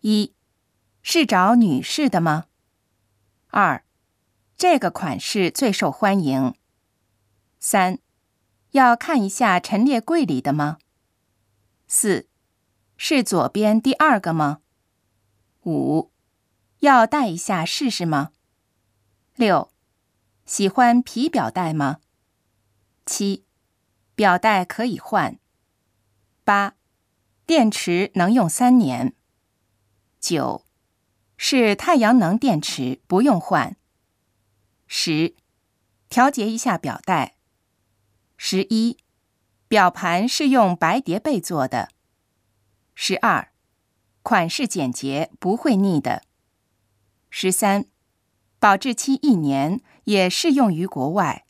一，是找女士的吗？二，这个款式最受欢迎。三，要看一下陈列柜里的吗？四，是左边第二个吗？五，要戴一下试试吗？六，喜欢皮表带吗？七，表带可以换。八，电池能用三年。九，是太阳能电池，不用换。十，调节一下表带。十一，表盘是用白蝶贝做的。十二，款式简洁，不会腻的。十三，保质期一年，也适用于国外。